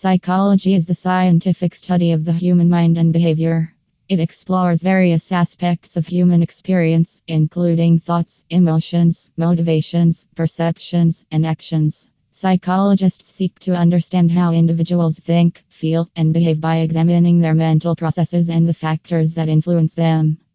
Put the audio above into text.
Psychology is the scientific study of the human mind and behavior. It explores various aspects of human experience, including thoughts, emotions, motivations, perceptions, and actions. Psychologists seek to understand how individuals think, feel, and behave by examining their mental processes and the factors that influence them.